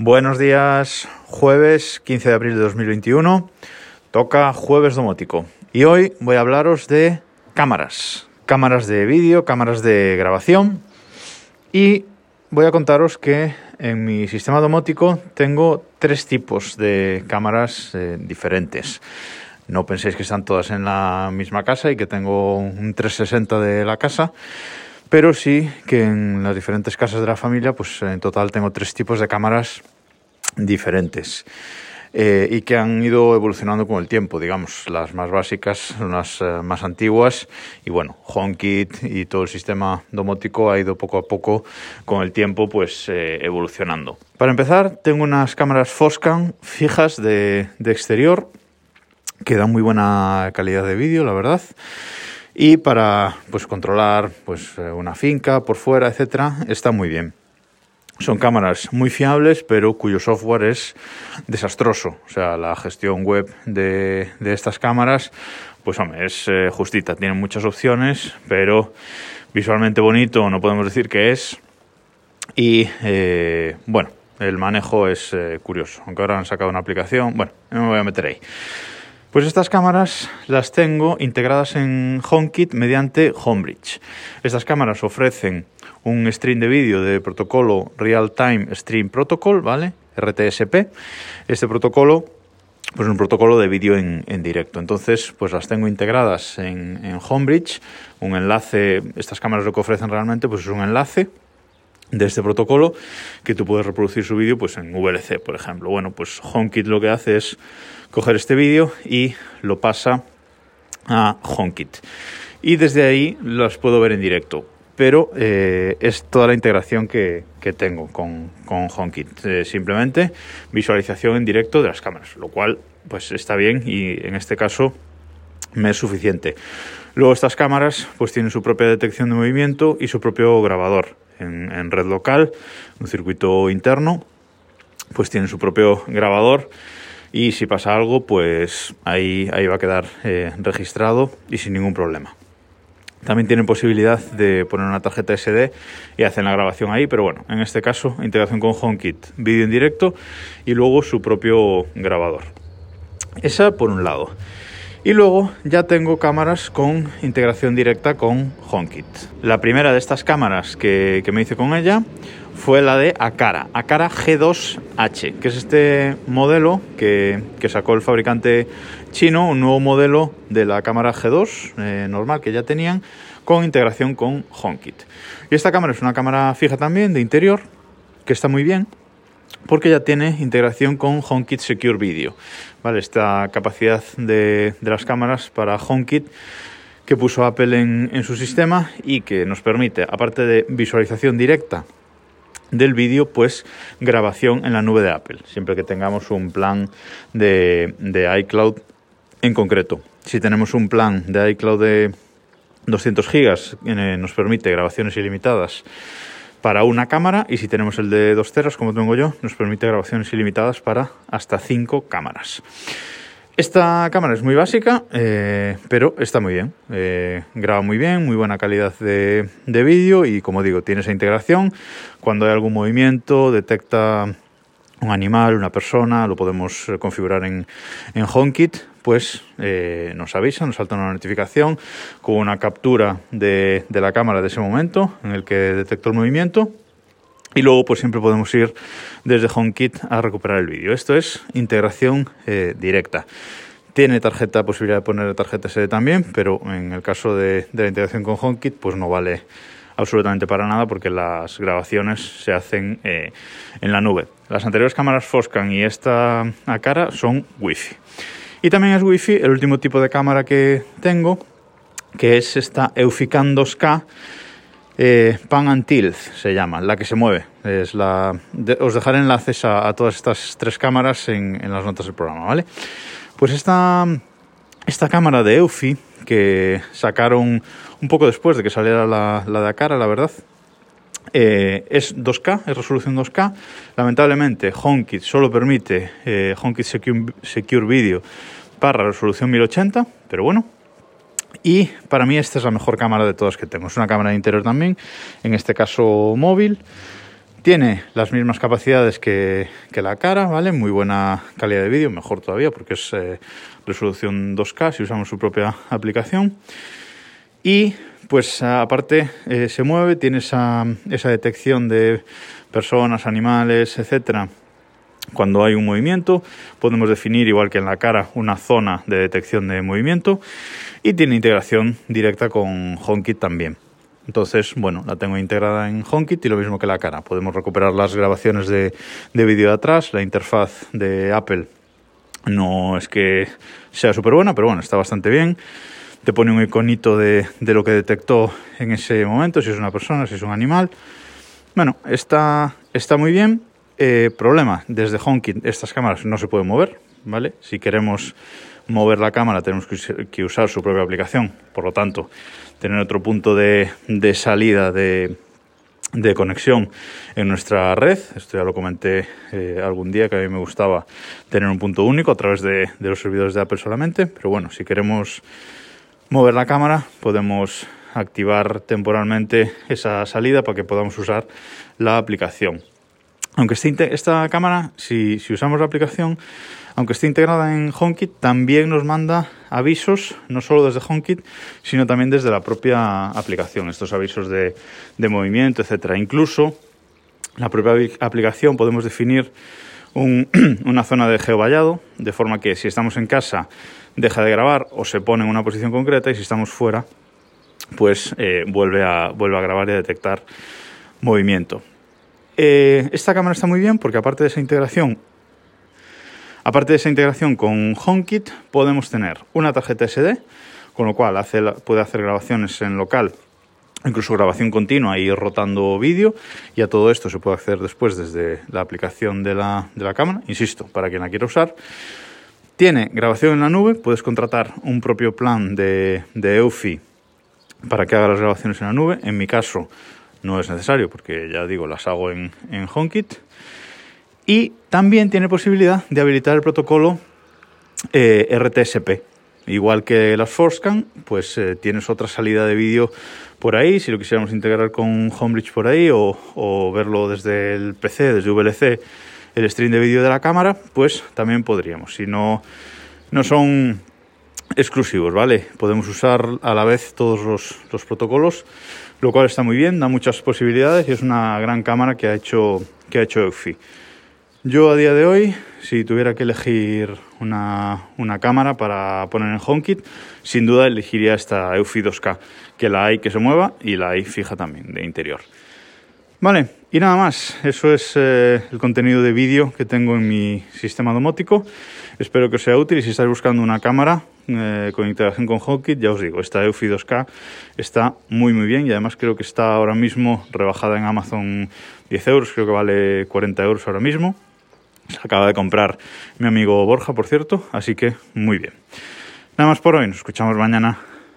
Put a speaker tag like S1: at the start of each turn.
S1: Buenos días, jueves 15 de abril de 2021. Toca jueves domótico. Y hoy voy a hablaros de cámaras. Cámaras de vídeo, cámaras de grabación. Y voy a contaros que en mi sistema domótico tengo tres tipos de cámaras eh, diferentes. No penséis que están todas en la misma casa y que tengo un 360 de la casa pero sí que en las diferentes casas de la familia, pues en total tengo tres tipos de cámaras diferentes. Eh, y que han ido evolucionando con el tiempo, digamos, las más básicas las eh, más antiguas y bueno, HomeKit y todo el sistema domótico ha ido poco a poco con el tiempo pues eh, evolucionando. Para empezar, tengo unas cámaras Foscam fijas de, de exterior que dan muy buena calidad de vídeo, la verdad y para pues controlar pues eh, una finca por fuera, etcétera, está muy bien. Son cámaras muy fiables, pero cuyo software es desastroso. O sea, la gestión web de, de estas cámaras, pues hombre, es eh, justita. Tiene muchas opciones, pero visualmente bonito no podemos decir que es. Y eh, bueno, el manejo es curioso. Aunque ahora han sacado una aplicación, bueno, no me voy a meter ahí. Pues estas cámaras las tengo integradas en HomeKit mediante Homebridge. Estas cámaras ofrecen un stream de vídeo de protocolo Real Time Stream Protocol, ¿vale? RTSP. Este protocolo pues un protocolo de vídeo en, en, directo. Entonces, pues las tengo integradas en, en Homebridge, un enlace, estas cámaras lo que ofrecen realmente pues es un enlace de este protocolo que tú puedes reproducir su vídeo pues en VLC, por ejemplo. Bueno, pues HomeKit lo que hace es coger este vídeo y lo pasa a HomeKit. Y desde ahí las puedo ver en directo. Pero eh, es toda la integración que, que tengo con, con HomeKit. Eh, simplemente visualización en directo de las cámaras, lo cual pues está bien y en este caso me es suficiente. Luego estas cámaras pues tienen su propia detección de movimiento y su propio grabador en, red local, un circuito interno, pues tienen su propio grabador y si pasa algo, pues ahí, ahí va a quedar eh, registrado y sin ningún problema. También tienen posibilidad de poner una tarjeta SD y hacen la grabación ahí, pero bueno, en este caso, integración con HomeKit, vídeo en directo y luego su propio grabador. Esa por un lado. Y luego ya tengo cámaras con integración directa con HomeKit. La primera de estas cámaras que, que me hice con ella fue la de Akara, Akara G2H, que es este modelo que, que, sacó el fabricante chino, un nuevo modelo de la cámara G2 eh, normal que ya tenían, con integración con HomeKit. Y esta cámara es una cámara fija también, de interior, que está muy bien, porque ya tiene integración con HomeKit Secure Video. ¿vale? Esta capacidad de, de las cámaras para HomeKit que puso Apple en, en su sistema y que nos permite, aparte de visualización directa del vídeo, pues grabación en la nube de Apple, siempre que tengamos un plan de, de, iCloud en concreto. Si tenemos un plan de iCloud de 200 gigas, eh, nos permite grabaciones ilimitadas para una cámara y si tenemos el de 2 teras, como tengo yo, nos permite grabaciones ilimitadas para hasta 5 cámaras. Esta cámara es muy básica, eh, pero está muy bien. Eh, graba muy bien, muy buena calidad de, de vídeo y como digo, tiene esa integración. Cuando hay algún movimiento, detecta un animal, una persona, lo podemos configurar en, en HomeKit, pues eh, nos avisa, nos salta una notificación con una captura de, de la cámara de ese momento en el que detectó el movimiento y luego pues siempre podemos ir desde HomeKit a recuperar el vídeo. Esto es integración eh, directa. Tiene tarjeta, posibilidad de poner tarjeta SD también, pero en el caso de, de, la integración con HomeKit pues no vale absolutamente para nada porque las grabaciones se hacen eh, en la nube. Las anteriores cámaras Foscam y esta a cara son Wi-Fi. Y también es Wi-Fi el último tipo de cámara que tengo, que es esta Eufican 2K eh, Pan and Tilt se llama, la que se mueve. Os dejaré enlaces a, todas estas tres cámaras en, en, las notas del programa, ¿vale? Pues esta, esta cámara de Eufy, que sacaron un poco después de que saliera la, la de Akara, la verdad, eh, es 2K, es resolución 2K. Lamentablemente, HomeKit solo permite eh, HomeKit Secure, Secure Video para resolución 1080, pero bueno, y para mí esta es la mejor cámara de todas que tengo. Es una cámara de interior también, en este caso móvil. Tiene las mismas capacidades que, la cara, ¿vale? Muy buena calidad de vídeo, mejor todavía porque es eh, resolución 2K si usamos su propia aplicación. Y pues aparte eh, se mueve, tiene esa, detección de personas, animales, etcétera. Cuando hay un movimiento, podemos definir, igual que en la cara, una zona de detección de movimiento y tiene integración directa con HomeKit también. Entonces, bueno, la tengo integrada en HomeKit y lo mismo que la cara. Podemos recuperar las grabaciones de, de vídeo de atrás. La interfaz de Apple no es que sea súper buena, pero bueno, está bastante bien. Te pone un iconito de, lo que detectó en ese momento, si es una persona, si es un animal. Bueno, está, está muy bien. Eh, problema, desde HomeKit estas cámaras no se pueden mover, ¿vale? Si queremos mover la cámara tenemos que usar su propia aplicación, por lo tanto, tener otro punto de, salida de, conexión en nuestra red. Esto ya lo comenté eh, algún día que a mí me gustaba tener un punto único a través de, de, los servidores de Apple solamente. Pero bueno, si queremos mover la cámara, podemos activar temporalmente esa salida para que podamos usar la aplicación. Aunque esté esta cámara, si, usamos la aplicación, aunque esté integrada en HomeKit, también nos manda avisos, no solo desde HomeKit, sino también desde la propia aplicación, estos avisos de, movimiento, etcétera. Incluso la propia aplicación podemos definir una zona de geovallado, de forma que si estamos en casa deja de grabar o se pone en una posición concreta y si estamos fuera, pues eh, vuelve, a, vuelve a grabar y a detectar movimiento. Eh, esta cámara está muy bien porque aparte de esa integración Aparte de esa integración con HomeKit, podemos tener una tarjeta SD, con lo cual puede hacer grabaciones en local, incluso grabación continua y rotando vídeo. Y a todo esto se puede acceder después desde la aplicación de la, cámara, insisto, para quien la quiera usar. Tiene grabación en la nube, puedes contratar un propio plan de, de para que haga las grabaciones en la nube. En mi caso no es necesario porque ya digo, las hago en, en HomeKit. Y también tiene posibilidad de habilitar el protocolo eh, RTSP. Igual que las Forscan, pues eh, tienes otra salida de vídeo por ahí, si lo quisiéramos integrar con Homebridge por ahí o, verlo desde el PC, desde VLC, el stream de vídeo de la cámara, pues también podríamos. Si no, no son exclusivos, ¿vale? Podemos usar a la vez todos los, los protocolos, lo cual está muy bien, da muchas posibilidades y es una gran cámara que ha hecho, que ha hecho Eufy. Yo a día de hoy, si tuviera que elegir una, cámara para poner en HomeKit, sin duda elegiría esta Eufy 2K, que la hay que se mueva y la hay fija también de interior. Vale, y nada más, eso es eh, el contenido de vídeo que tengo en mi sistema domótico. Espero que os sea útil y si estáis buscando una cámara eh, con integración con HomeKit, ya os digo, esta Eufy 2K está muy muy bien y además creo que está ahora mismo rebajada en Amazon 10 euros, creo que vale 40 euros ahora mismo. Se acaba de comprar mi amigo Borja, por cierto, así que muy bien. Nada más por hoy, nos escuchamos mañana.